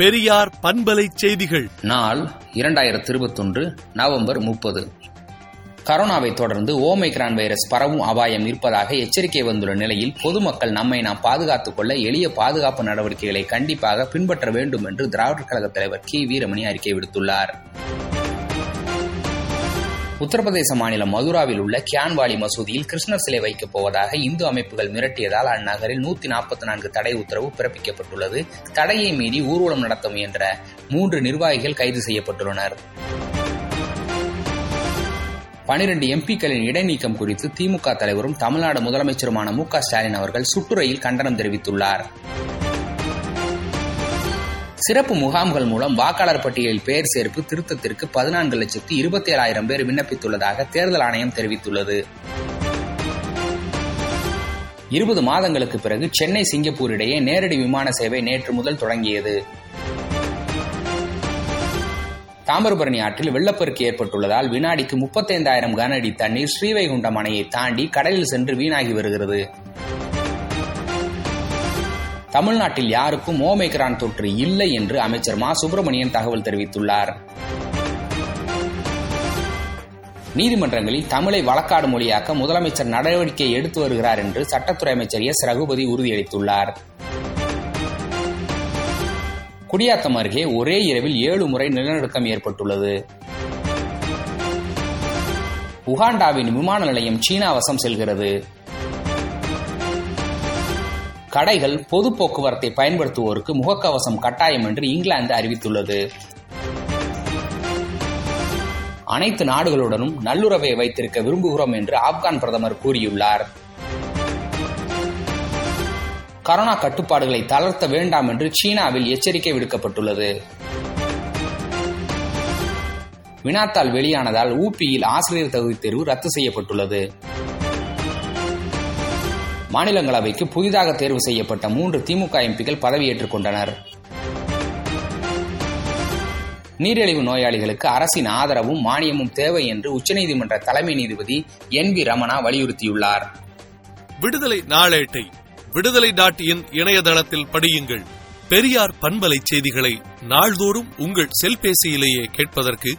பெரியார் பண்பலை செய்திகள். நாள் இரண்டாயிரத்தி இருபத்தொன்று நவம்பர் முப்பது. கரோனாவை தொடர்ந்து ஓமைக்ரான் வைரஸ் பரவும் அபாயம் இருப்பதாக எச்சரிக்கை வந்துள்ள நிலையில் பொதுமக்கள் நம்மை நாம் பாதுகாத்துக் கொள்ள எளிய பாதுகாப்பு நடவடிக்கைகளை கண்டிப்பாக பின்பற்ற வேண்டும் என்று திராவிடர் கழக தலைவர் கி வீரமணி அறிக்கை விடுத்துள்ளார். உத்தரப்பிரதேச மாநிலம் மதுராவில் உள்ள கியான்வாலி மசூதியில் கிருஷ்ணர் சிலை வைக்கப் போவதாக இந்து அமைப்புகள் மிரட்டியதால் அந்நகரில் நூத்தி நாற்பத்தி நான்கு தடை உத்தரவு பிறப்பிக்கப்பட்டுள்ளது. தடையை மீறி ஊர்வலம் நடத்த முயன்ற மூன்று நிர்வாகிகள் கைது செய்யப்பட்டுள்ளனர். பனிரெண்டு எம்பிக்களின் இடைநீக்கம் குறித்து திமுக தலைவரும் தமிழ்நாடு முதலமைச்சருமான மு க ஸ்டாலின் அவர்கள் சுற்றுரையில் கண்டனம் தெரிவித்துள்ளார். சிறப்பு முகாம்கள் மூலம் வாக்காளர் பட்டியலில் பெயர் சேர்ப்பு திருத்தத்திற்கு பதினான்கு லட்சத்து இருபத்தி ஏழாயிரம் பேர் விண்ணப்பித்துள்ளதாக தேர்தல் ஆணையம் தெரிவித்துள்ளது. இருபது மாதங்களுக்கு பிறகு சென்னை சிங்கப்பூர் இடையே நேரடி விமான சேவை நேற்று முதல் தொடங்கியது. தாமிரபரணி ஆற்றில் வெள்ளப்பெருக்கு ஏற்பட்டுள்ளதால் வினாடிக்கு முப்பத்தைந்தாயிரம் கன அடி தண்ணீர் ஸ்ரீவைகுண்டம் அணையை தாண்டி கடலில் சென்று வீணாகி வருகிறது. தமிழ்நாட்டில் யாருக்கும் ஓமைக்ரான் தொற்று இல்லை என்று அமைச்சர் மா. சுப்பிரமணியன் தகவல் தெரிவித்துள்ளார். நீதிமன்றங்களில் தமிழை வழக்காடு மொழியாக்க முதலமைச்சர் நடவடிக்கை எடுத்து வருகிறார் என்று சட்டத்துறை அமைச்சர் எஸ். ரகுபதி உறுதியளித்துள்ளார். குடியாத்தம் அருகே ஒரே இரவில் ஏழு முறை நிலநடுக்கம் ஏற்பட்டுள்ளது. உகாண்டாவின் விமான நிலையம் சீனா வசம் செல்கிறது. கடைகள் பொது போக்குவரத்தை பயன்படுத்துவோருக்கு முகக்கவசம் கட்டாயம் என்று இங்கிலாந்து அறிவித்துள்ளது. அனைத்து நாடுகளுடனும் நல்லுறவை வைத்திருக்க விரும்புகிறோம் என்று ஆப்கான் பிரதமர் கூறியுள்ளார். கரோனா கட்டுப்பாடுகளை தளர்த்த வேண்டாம் என்று சீனாவில் எச்சரிக்கை விடுக்கப்பட்டுள்ளது. வினாத்தால் வெளியானதால் ஊபியில் ஆசிரியர் தகுதி தேர்வு ரத்து செய்யப்பட்டுள்ளது. மாநிலங்களவைக்கு புதிதாக தேர்வு செய்யப்பட்ட மூன்று திமுக எம்பிக்கள் பதவியேற்றுக் கொண்டனர் நீரிழிவு நோயாளிகளுக்கு அரசின் ஆதரவும் மானியமும் தேவை என்று உச்சநீதிமன்ற தலைமை நீதிபதி என் வி ரமணா வலியுறுத்தியுள்ளார். விடுதலை நாளேட்டை விடுதலை டாட் இன் இணையதளத்தில் படியுங்கள். பெரியார் பண்பலை செய்திகளை நாள்தோறும் உங்கள் செல்பேசியிலேயே கேட்பதற்கு